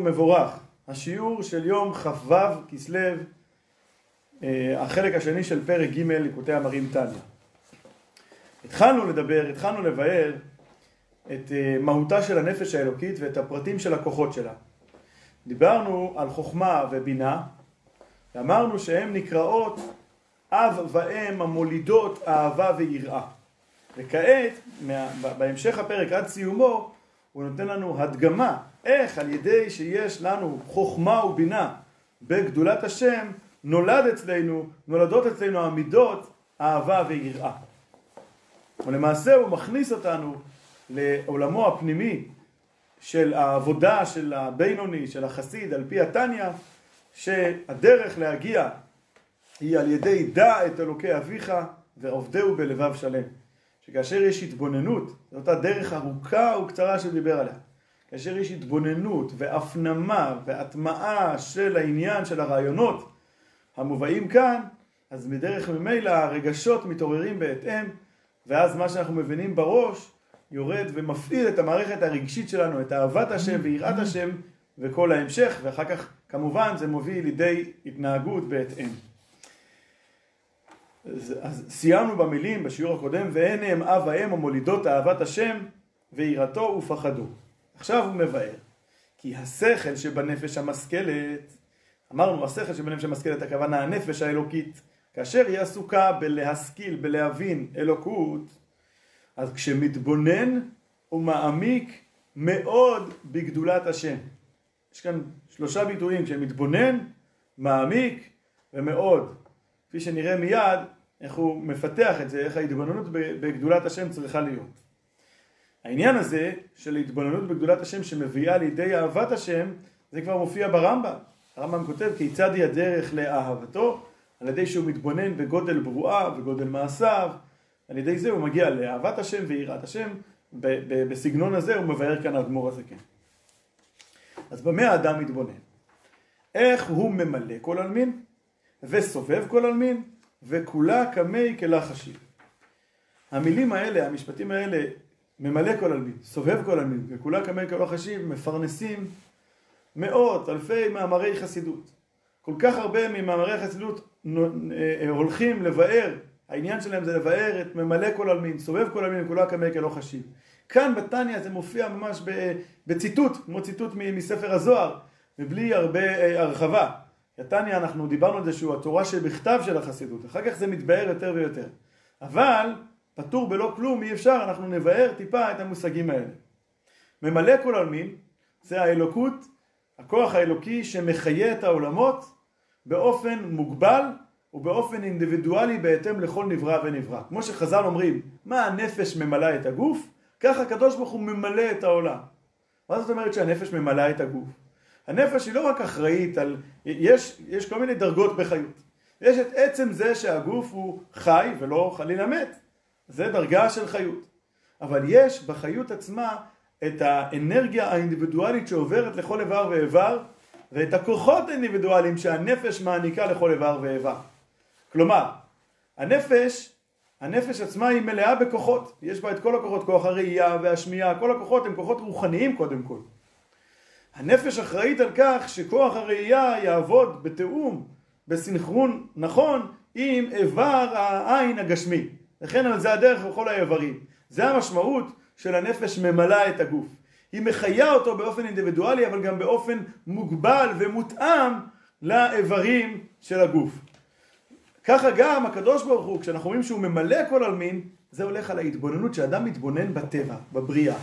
מבורך, השיעור של יום כ"ו כסלו, החלק השני של פרק ג' ליקוטי אמרים תניא. התחלנו לדבר, התחלנו לבאר את מהותה של הנפש האלוקית ואת הפרטים של הכוחות שלה. דיברנו על חוכמה ובינה, ואמרנו שהן נקראות אב ואם המולידות אהבה ויראה. וכעת, בהמשך הפרק עד סיומו, הוא נותן לנו הדגמה איך על ידי שיש לנו חוכמה ובינה בגדולת השם נולד אצלנו, נולדות אצלנו המידות אהבה ויראה. ולמעשה הוא מכניס אותנו לעולמו הפנימי של העבודה של הבינוני, של החסיד, על פי התניא, שהדרך להגיע היא על ידי דע את אלוקי אביך ועובדהו בלבב שלם. שכאשר יש התבוננות, זו אותה דרך ארוכה וקצרה שהוא דיבר עליה, כאשר יש התבוננות והפנמה והטמעה של העניין של הרעיונות המובאים כאן, אז בדרך ממילא הרגשות מתעוררים בהתאם, ואז מה שאנחנו מבינים בראש יורד ומפעיל את המערכת הרגשית שלנו, את אהבת השם ויראת השם וכל ההמשך, ואחר כך כמובן זה מוביל לידי התנהגות בהתאם. אז, אז סיימנו במילים בשיעור הקודם, והנה הם אב ואם המולידות אהבת השם ויראתו ופחדו. עכשיו הוא מבאר, כי השכל שבנפש המשכלת, אמרנו השכל שבנפש המשכלת הכוונה הנפש האלוקית, כאשר היא עסוקה בלהשכיל, בלהבין אלוקות, אז כשמתבונן הוא מעמיק מאוד בגדולת השם. יש כאן שלושה ביטויים, כשמתבונן, מעמיק ומאוד. כפי שנראה מיד איך הוא מפתח את זה, איך ההתבוננות בגדולת השם צריכה להיות. העניין הזה של התבוננות בגדולת השם שמביאה לידי אהבת השם, זה כבר מופיע ברמב"ם. הרמב"ם כותב כיצד היא הדרך לאהבתו, על ידי שהוא מתבונן בגודל ברואה וגודל מעשיו, על ידי זה הוא מגיע לאהבת השם ויראת השם, בסגנון הזה הוא מבאר כאן האדמו"ר הזקן. אז במה האדם מתבונן? איך הוא ממלא כל עלמין, וסובב כל עלמין, וכולה קמי כלחשיב. המילים האלה, המשפטים האלה, ממלא כל עלמין, סובב כל עלמין, וכולה קמי כלחשיב, מפרנסים מאות, אלפי מאמרי חסידות. כל כך הרבה ממאמרי החסידות אה, הולכים לבאר, העניין שלהם זה לבאר את ממלא כל עלמין, סובב כל עלמין, וכולה קמי כלא חשיב. כאן בתניא זה מופיע ממש בציטוט, כמו ציטוט מספר הזוהר, מבלי הרבה אה, הרחבה. התניא אנחנו דיברנו על זה שהוא התורה שבכתב של החסידות, אחר כך זה מתבאר יותר ויותר. אבל פטור בלא כלום אי אפשר, אנחנו נבאר טיפה את המושגים האלה. ממלא כל עלמין זה האלוקות, הכוח האלוקי שמחיה את העולמות באופן מוגבל ובאופן אינדיבידואלי בהתאם לכל נברא ונברא. כמו שחז"ל אומרים, מה הנפש ממלאה את הגוף? ככה הקדוש ברוך הוא ממלא את העולם. מה זאת אומרת שהנפש ממלאה את הגוף? הנפש היא לא רק אחראית על, יש, יש כל מיני דרגות בחיות. יש את עצם זה שהגוף הוא חי ולא חלילה מת. זה דרגה של חיות. אבל יש בחיות עצמה את האנרגיה האינדיבידואלית שעוברת לכל איבר ואיבר ואת הכוחות האינדיבידואליים שהנפש מעניקה לכל איבר ואיבר. כלומר, הנפש, הנפש עצמה היא מלאה בכוחות. יש בה את כל הכוחות, כוח הראייה והשמיעה, כל הכוחות הם כוחות רוחניים קודם כל. הנפש אחראית על כך שכוח הראייה יעבוד בתיאום, בסנכרון נכון עם איבר העין הגשמי. לכן זה הדרך בכל האיברים. זה המשמעות של הנפש ממלאה את הגוף. היא מחיה אותו באופן אינדיבידואלי אבל גם באופן מוגבל ומותאם לאיברים של הגוף. ככה גם הקדוש ברוך הוא, כשאנחנו אומרים שהוא ממלא כל עלמין, זה הולך על ההתבוננות שאדם מתבונן בטבע, בבריאה.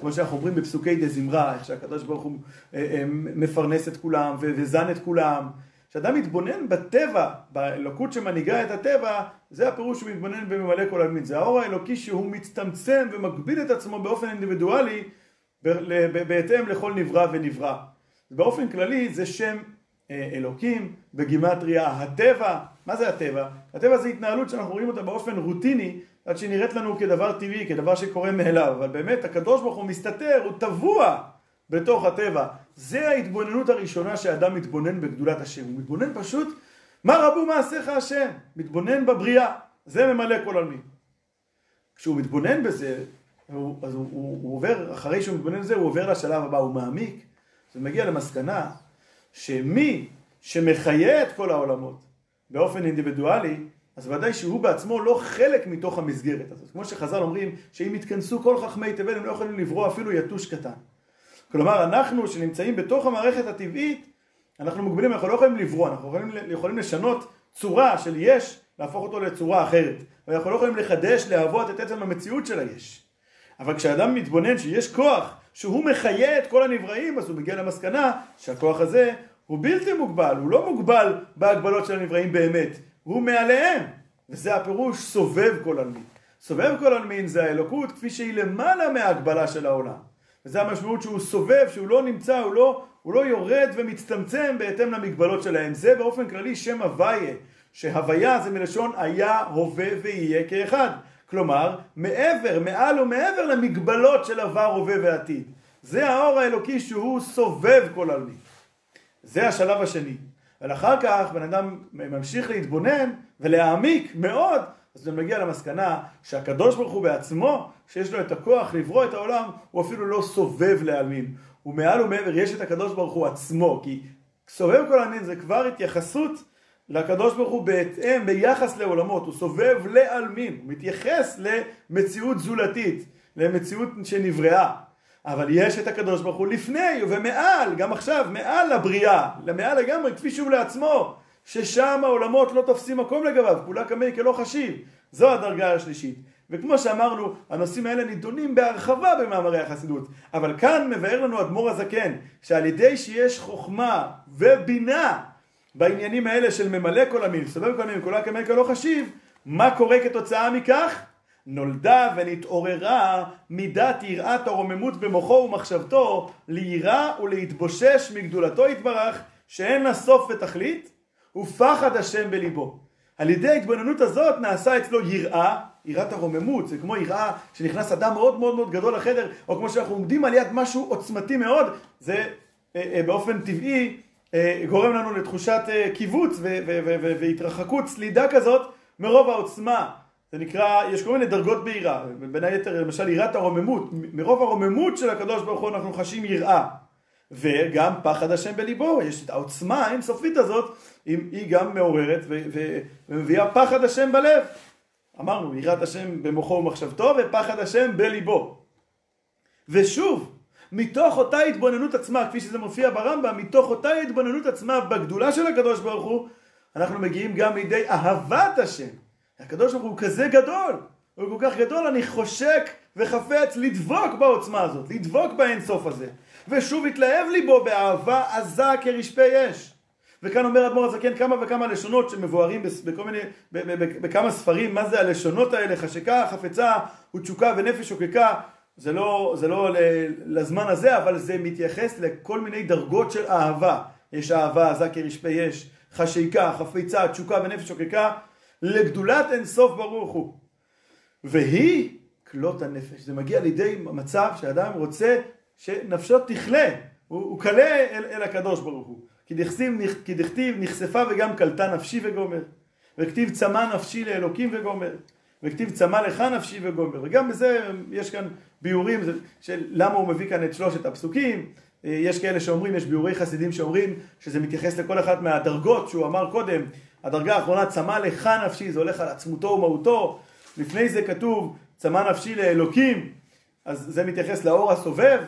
כמו שאנחנו אומרים בפסוקי דה זמרה, איך שהקדוש ברוך הוא אה, אה, מפרנס את כולם וזן את כולם. כשאדם מתבונן בטבע, באלוקות שמנהיגה את הטבע, זה הפירוש שהוא מתבונן בממלא כל העלמין. זה האור האלוקי שהוא מצטמצם ומגביל את עצמו באופן אינדיבידואלי בהתאם לכל נברא ונברא. באופן כללי זה שם אה, אלוקים, בגימטריה הטבע. מה זה הטבע? הטבע זה התנהלות שאנחנו רואים אותה באופן רוטיני עד שהיא נראית לנו כדבר טבעי, כדבר שקורה מאליו, אבל באמת הקדוש ברוך הוא מסתתר, הוא טבוע בתוך הטבע. זה ההתבוננות הראשונה שאדם מתבונן בגדולת השם, הוא מתבונן פשוט, מה רבו מעשיך השם? מתבונן בבריאה, זה ממלא כל עלמין. כשהוא מתבונן בזה, הוא, אז הוא, הוא, הוא עובר, אחרי שהוא מתבונן בזה, הוא עובר לשלב הבא, הוא מעמיק, זה מגיע למסקנה שמי שמחיה את כל העולמות באופן אינדיבידואלי, אז ודאי שהוא בעצמו לא חלק מתוך המסגרת הזאת. כמו שחז"ל אומרים, שאם יתכנסו כל חכמי תבל הם לא יכולים לברוא אפילו יתוש קטן. כלומר, אנחנו שנמצאים בתוך המערכת הטבעית, אנחנו מוגבלים, אנחנו לא יכולים לברוא, אנחנו יכולים, יכולים לשנות צורה של יש, להפוך אותו לצורה אחרת. ואנחנו לא יכולים לחדש, להוות את עצם המציאות של היש. אבל כשאדם מתבונן שיש כוח שהוא מחיה את כל הנבראים, אז הוא מגיע למסקנה שהכוח הזה הוא בלתי מוגבל, הוא לא מוגבל בהגבלות של הנבראים באמת, הוא מעליהם. וזה הפירוש סובב כל עלמין. סובב כל עלמין זה האלוקות כפי שהיא למעלה מההגבלה של העולם. וזה המשמעות שהוא סובב, שהוא לא נמצא, הוא לא, הוא לא יורד ומצטמצם בהתאם למגבלות שלהם. זה באופן כללי שם הוויה, שהוויה זה מלשון היה, הווה ויהיה כאחד. כלומר, מעבר, מעל ומעבר למגבלות של עבר, הווה ועתיד. זה האור האלוקי שהוא סובב כל עלמין. זה השלב השני. אבל אחר כך בן אדם ממשיך להתבונן ולהעמיק מאוד, אז הוא מגיע למסקנה שהקדוש ברוך הוא בעצמו, שיש לו את הכוח לברוא את העולם, הוא אפילו לא סובב לעלמין. הוא מעל ומעבר, יש את הקדוש ברוך הוא עצמו, כי סובב כל עלמין זה כבר התייחסות לקדוש ברוך הוא בהתאם, ביחס לעולמות, הוא סובב לעלמין, הוא מתייחס למציאות זולתית, למציאות שנבראה. אבל יש את הקדוש ברוך הוא לפני ומעל, גם עכשיו, מעל לבריאה, למעל לגמרי, כפי שהוא לעצמו, ששם העולמות לא תופסים מקום לגביו, כולה קמי כלא חשיב. זו הדרגה השלישית. וכמו שאמרנו, הנושאים האלה נידונים בהרחבה במאמרי החסידות. אבל כאן מבאר לנו אדמו"ר הזקן, שעל ידי שיש חוכמה ובינה בעניינים האלה של ממלא כל המין, סובב כל המין, כולה קמי כלא חשיב, מה קורה כתוצאה מכך? נולדה ונתעוררה מידת יראת הרוממות במוחו ומחשבתו ליראה ולהתבושש מגדולתו יתברך שאין לה סוף ותכלית ופחד השם בליבו. על ידי ההתבוננות הזאת נעשה אצלו יראה, יראת הרוממות, זה כמו יראה שנכנס אדם מאוד מאוד מאוד גדול לחדר, או כמו שאנחנו עומדים על יד משהו עוצמתי מאוד, זה אה, אה, באופן טבעי אה, גורם לנו לתחושת קיבוץ והתרחקות, סלידה כזאת מרוב העוצמה. זה נקרא, יש כל מיני דרגות ביראה, בין היתר למשל יראת הרוממות, מרוב הרוממות של הקדוש ברוך הוא אנחנו חשים יראה. וגם פחד השם בליבו, יש את העוצמה האינסופית הזאת, היא גם מעוררת ומביאה פחד השם בלב. אמרנו, יראת השם במוחו ומחשבתו ופחד השם בליבו. ושוב, מתוך אותה התבוננות עצמה, כפי שזה מופיע ברמב"ם, מתוך אותה התבוננות עצמה בגדולה של הקדוש ברוך הוא, אנחנו מגיעים גם לידי אהבת השם. הקדוש ברוך הוא כזה גדול, הוא כל כך גדול, אני חושק וחפץ לדבוק בעוצמה הזאת, לדבוק באינסוף הזה. ושוב התלהב ליבו באהבה עזה כרשפי אש. וכאן אומר אדמו"ר הזקן כמה וכמה לשונות שמבוארים בכל מיני, בכמה ספרים, מה זה הלשונות האלה, חשקה, חפצה ותשוקה ונפש שוקקה, זה לא, זה לא לזמן הזה, אבל זה מתייחס לכל מיני דרגות של אהבה. יש אהבה עזה כרשפי אש, חשיקה, חפיצה, תשוקה ונפש שוקקה, לגדולת אינסוף ברוך הוא. והיא כלות הנפש. זה מגיע לידי מצב שאדם רוצה שנפשו תכלה, הוא, הוא כלה אל, אל הקדוש ברוך הוא. כי דכתיב, נכספה וגם קלטה נפשי וגומר. וכתיב צמא נפשי לאלוקים וגומר. וכתיב צמא לך נפשי וגומר. וגם בזה יש כאן ביאורים של למה הוא מביא כאן את שלושת הפסוקים. יש כאלה שאומרים, יש ביאורי חסידים שאומרים שזה מתייחס לכל אחת מהדרגות שהוא אמר קודם. הדרגה האחרונה צמא לך נפשי, זה הולך על עצמותו ומהותו. לפני זה כתוב צמא נפשי לאלוקים, אז זה מתייחס לאור הסובב.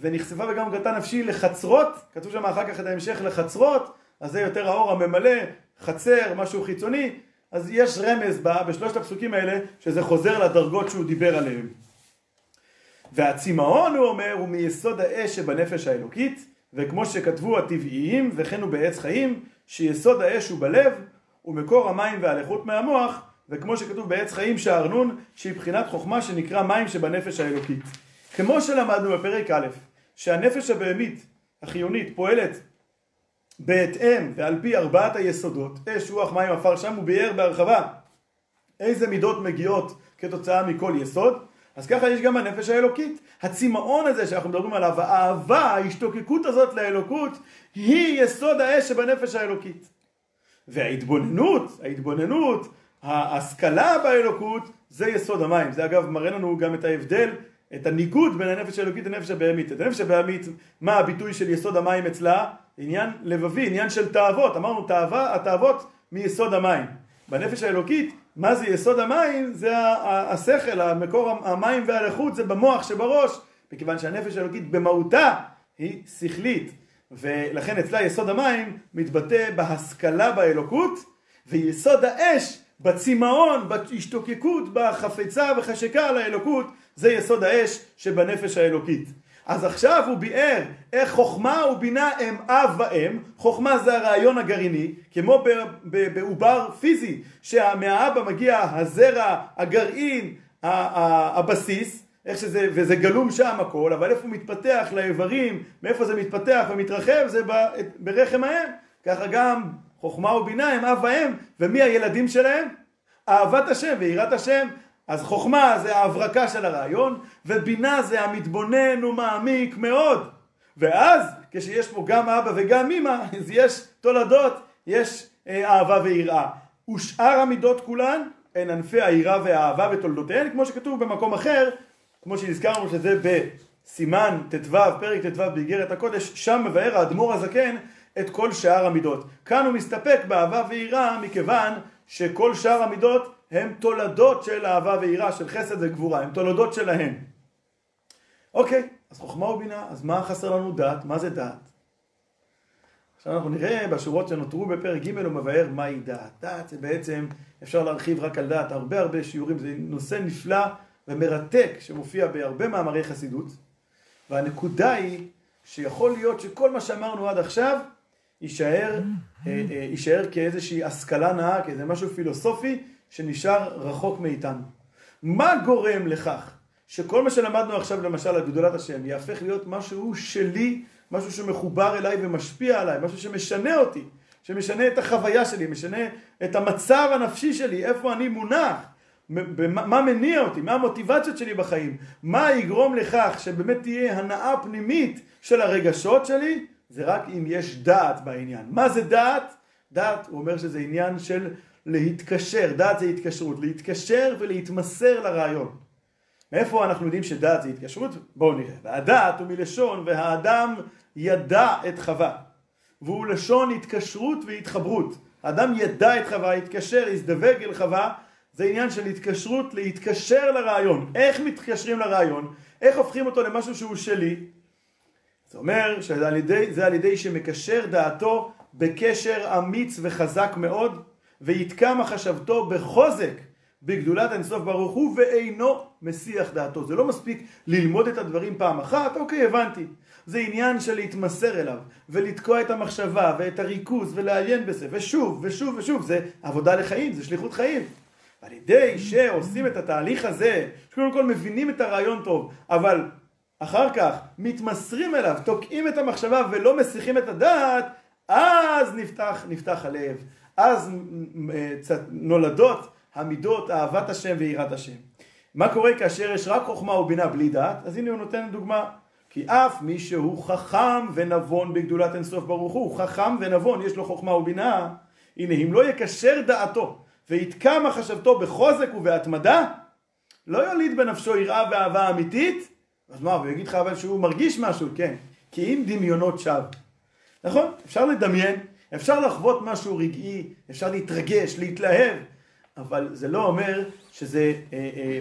ונחשפה וגם גלתה נפשי לחצרות, כתוב שם אחר כך את ההמשך לחצרות, אז זה יותר האור הממלא, חצר, משהו חיצוני, אז יש רמז בשלושת הפסוקים האלה שזה חוזר לדרגות שהוא דיבר עליהן. והצמאון, הוא אומר, הוא מיסוד האש שבנפש האלוקית, וכמו שכתבו הטבעיים, וכן הוא בעץ חיים, שיסוד האש הוא בלב, ומקור המים והלכות מהמוח, וכמו שכתוב בעץ חיים שהארנון, שהיא בחינת חוכמה שנקרא מים שבנפש האלוקית. כמו שלמדנו בפרק א', שהנפש הבהמית, החיונית, פועלת בהתאם ועל פי ארבעת היסודות, אש, רוח, מים, עפר, שם הוא ביאר בהרחבה איזה מידות מגיעות כתוצאה מכל יסוד, אז ככה יש גם הנפש האלוקית. הצמאון הזה שאנחנו מדברים עליו, האהבה, ההשתוקקות הזאת לאלוקות, היא יסוד האש שבנפש האלוקית. וההתבוננות, ההתבוננות, ההשכלה באלוקות, זה יסוד המים. זה אגב מראה לנו גם את ההבדל את הניגוד בין הנפש האלוקית לנפש הבהמית. את הנפש הבהמית, מה הביטוי של יסוד המים אצלה? עניין לבבי, עניין של תאוות. אמרנו תאווה, התאוות מיסוד המים. בנפש האלוקית, מה זה יסוד המים? זה השכל, המקור המים והלחות זה במוח שבראש, מכיוון שהנפש האלוקית במהותה היא שכלית. ולכן אצלה יסוד המים מתבטא בהשכלה באלוקות, ויסוד האש בצמאון, בהשתוקקות, בחפצה וחשקה על האלוקות, זה יסוד האש שבנפש האלוקית. אז עכשיו הוא ביאר איך חוכמה ובינה הם אב ואם, חוכמה זה הרעיון הגרעיני, כמו בעובר פיזי, שמהאבא מגיע הזרע, הגרעין, הבסיס, איך שזה, וזה גלום שם הכל, אבל איפה הוא מתפתח לאיברים, מאיפה זה מתפתח ומתרחב, זה ברחם האם. ככה גם חוכמה ובינה הם אב ואם, ומי הילדים שלהם? אהבת השם ויראת השם. אז חוכמה זה ההברקה של הרעיון, ובינה זה המתבונן ומעמיק מאוד. ואז, כשיש פה גם אבא וגם אמא, אז יש תולדות, יש אה, אהבה ויראה. ושאר המידות כולן הן ענפי היראה והאהבה ותולדותיהן, כמו שכתוב במקום אחר, כמו שהזכרנו שזה בסימן ט"ו, פרק ט"ו באיגרת הקודש, שם מבאר האדמו"ר הזקן את כל שאר המידות. כאן הוא מסתפק באהבה ויראה מכיוון שכל שאר המידות הם תולדות של אהבה ויראה, של חסד וגבורה, הם תולדות שלהם. אוקיי, אז חוכמה ובינה, אז מה חסר לנו דעת? מה זה דעת? עכשיו אנחנו נראה בשורות שנותרו בפרק ג' הוא מבאר מהי דעת. דעת זה בעצם, אפשר להרחיב רק על דעת, הרבה הרבה שיעורים, זה נושא נפלא ומרתק שמופיע בהרבה מאמרי חסידות, והנקודה היא שיכול להיות שכל מה שאמרנו עד עכשיו יישאר, אה, אה, יישאר כאיזושהי השכלה נאה, כאיזה משהו פילוסופי שנשאר רחוק מאיתנו. מה גורם לכך שכל מה שלמדנו עכשיו למשל על גדולת השם יהפך להיות משהו שלי, משהו שמחובר אליי ומשפיע עליי, משהו שמשנה אותי, שמשנה את החוויה שלי, משנה את המצב הנפשי שלי, איפה אני מונח, מה מניע אותי, מה המוטיבציות שלי בחיים, מה יגרום לכך שבאמת תהיה הנאה פנימית של הרגשות שלי, זה רק אם יש דעת בעניין. מה זה דעת? דעת, הוא אומר שזה עניין של להתקשר, דעת זה התקשרות, להתקשר ולהתמסר לרעיון. מאיפה אנחנו יודעים שדעת זה התקשרות? בואו נראה. והדעת הוא מלשון והאדם ידע את חווה. והוא לשון התקשרות והתחברות. האדם ידע את חווה, התקשר, הזדווג אל חווה, זה עניין של התקשרות, להתקשר לרעיון. איך מתקשרים לרעיון? איך הופכים אותו למשהו שהוא שלי? זה אומר שזה על ידי, על ידי שמקשר דעתו בקשר אמיץ וחזק מאוד ויתקע מחשבתו בחוזק בגדולת אינסוף ברוך הוא ואינו מסיח דעתו. זה לא מספיק ללמוד את הדברים פעם אחת, אוקיי הבנתי. זה עניין של להתמסר אליו ולתקוע את המחשבה ואת הריכוז ולעיין בזה ושוב ושוב ושוב זה עבודה לחיים, זה שליחות חיים. על ידי שעושים את התהליך הזה, שקודם כל מבינים את הרעיון טוב, אבל אחר כך מתמסרים אליו, תוקעים את המחשבה ולא מסיחים את הדעת, אז נפתח, נפתח הלב, אז נולדות המידות אהבת השם ויראת השם. מה קורה כאשר יש רק חוכמה ובינה בלי דעת? אז הנה הוא נותן דוגמה. כי אף מי שהוא חכם ונבון בגדולת אינסוף ברוך הוא, חכם ונבון, יש לו חוכמה ובינה, הנה אם לא יקשר דעתו ויתקע מחשבתו בחוזק ובהתמדה, לא יוליד בנפשו יראה ואהבה אמיתית, אז מה, הוא יגיד לך אבל שהוא מרגיש משהו, כן, כי אם דמיונות שווא. נכון? אפשר לדמיין, אפשר לחוות משהו רגעי, אפשר להתרגש, להתלהב, אבל זה לא אומר שזה אה, אה,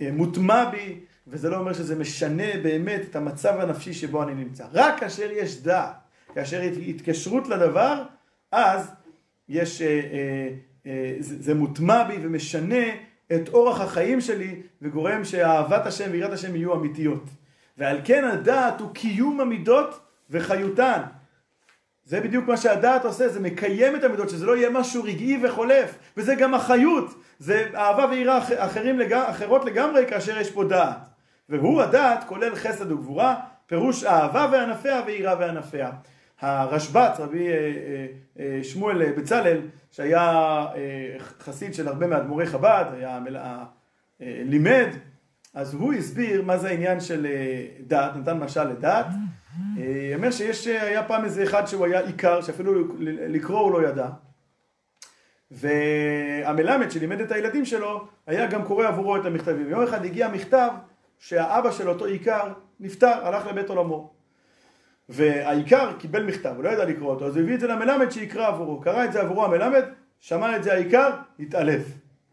אה, מוטמע בי, וזה לא אומר שזה משנה באמת את המצב הנפשי שבו אני נמצא. רק כאשר יש דעת, כאשר התקשרות לדבר, אז יש, אה, אה, אה, זה, זה מוטמע בי ומשנה את אורח החיים שלי וגורם שאהבת השם ויראת השם יהיו אמיתיות. ועל כן הדעת הוא קיום המידות וחיותן. זה בדיוק מה שהדעת עושה, זה מקיים את המידות, שזה לא יהיה משהו רגעי וחולף, וזה גם החיות, זה אהבה ויראה אחרים לג... אחרות לגמרי כאשר יש פה דעת. והוא הדעת כולל חסד וגבורה, פירוש אהבה וענפיה ויראה וענפיה. הרשב"ץ, רבי אה, אה, אה, שמואל בצלאל, שהיה חסיד של הרבה מאדמו"רי חב"ד, היה לימד, אז הוא הסביר מה זה העניין של דת, נתן משל לדת. אומר שיש, היה פעם איזה אחד שהוא היה עיקר, שאפילו לקרוא הוא לא ידע. והמלמד שלימד את הילדים שלו, היה גם קורא עבורו את המכתבים. יום אחד הגיע מכתב שהאבא של אותו עיקר נפטר, הלך לבית עולמו. והעיקר קיבל מכתב, הוא לא ידע לקרוא אותו, אז הוא הביא את זה למלמד שיקרא עבורו. קרא את זה עבורו המלמד, שמע את זה העיקר, התעלף.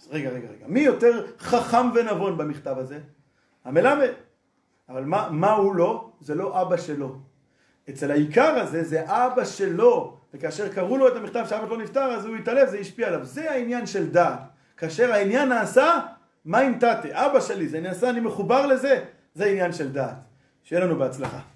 אז רגע, רגע, רגע, מי יותר חכם ונבון במכתב הזה? המלמד. אבל מה, מה הוא לא? זה לא אבא שלו. אצל העיקר הזה זה אבא שלו, וכאשר קראו לו את המכתב שאבא שלו נפטר, אז הוא התעלף, זה השפיע עליו. זה העניין של דעת. כאשר העניין נעשה, מה אם תתה? אבא שלי, זה נעשה, אני מחובר לזה, זה עניין של דעת. שיהיה לנו בהצלחה.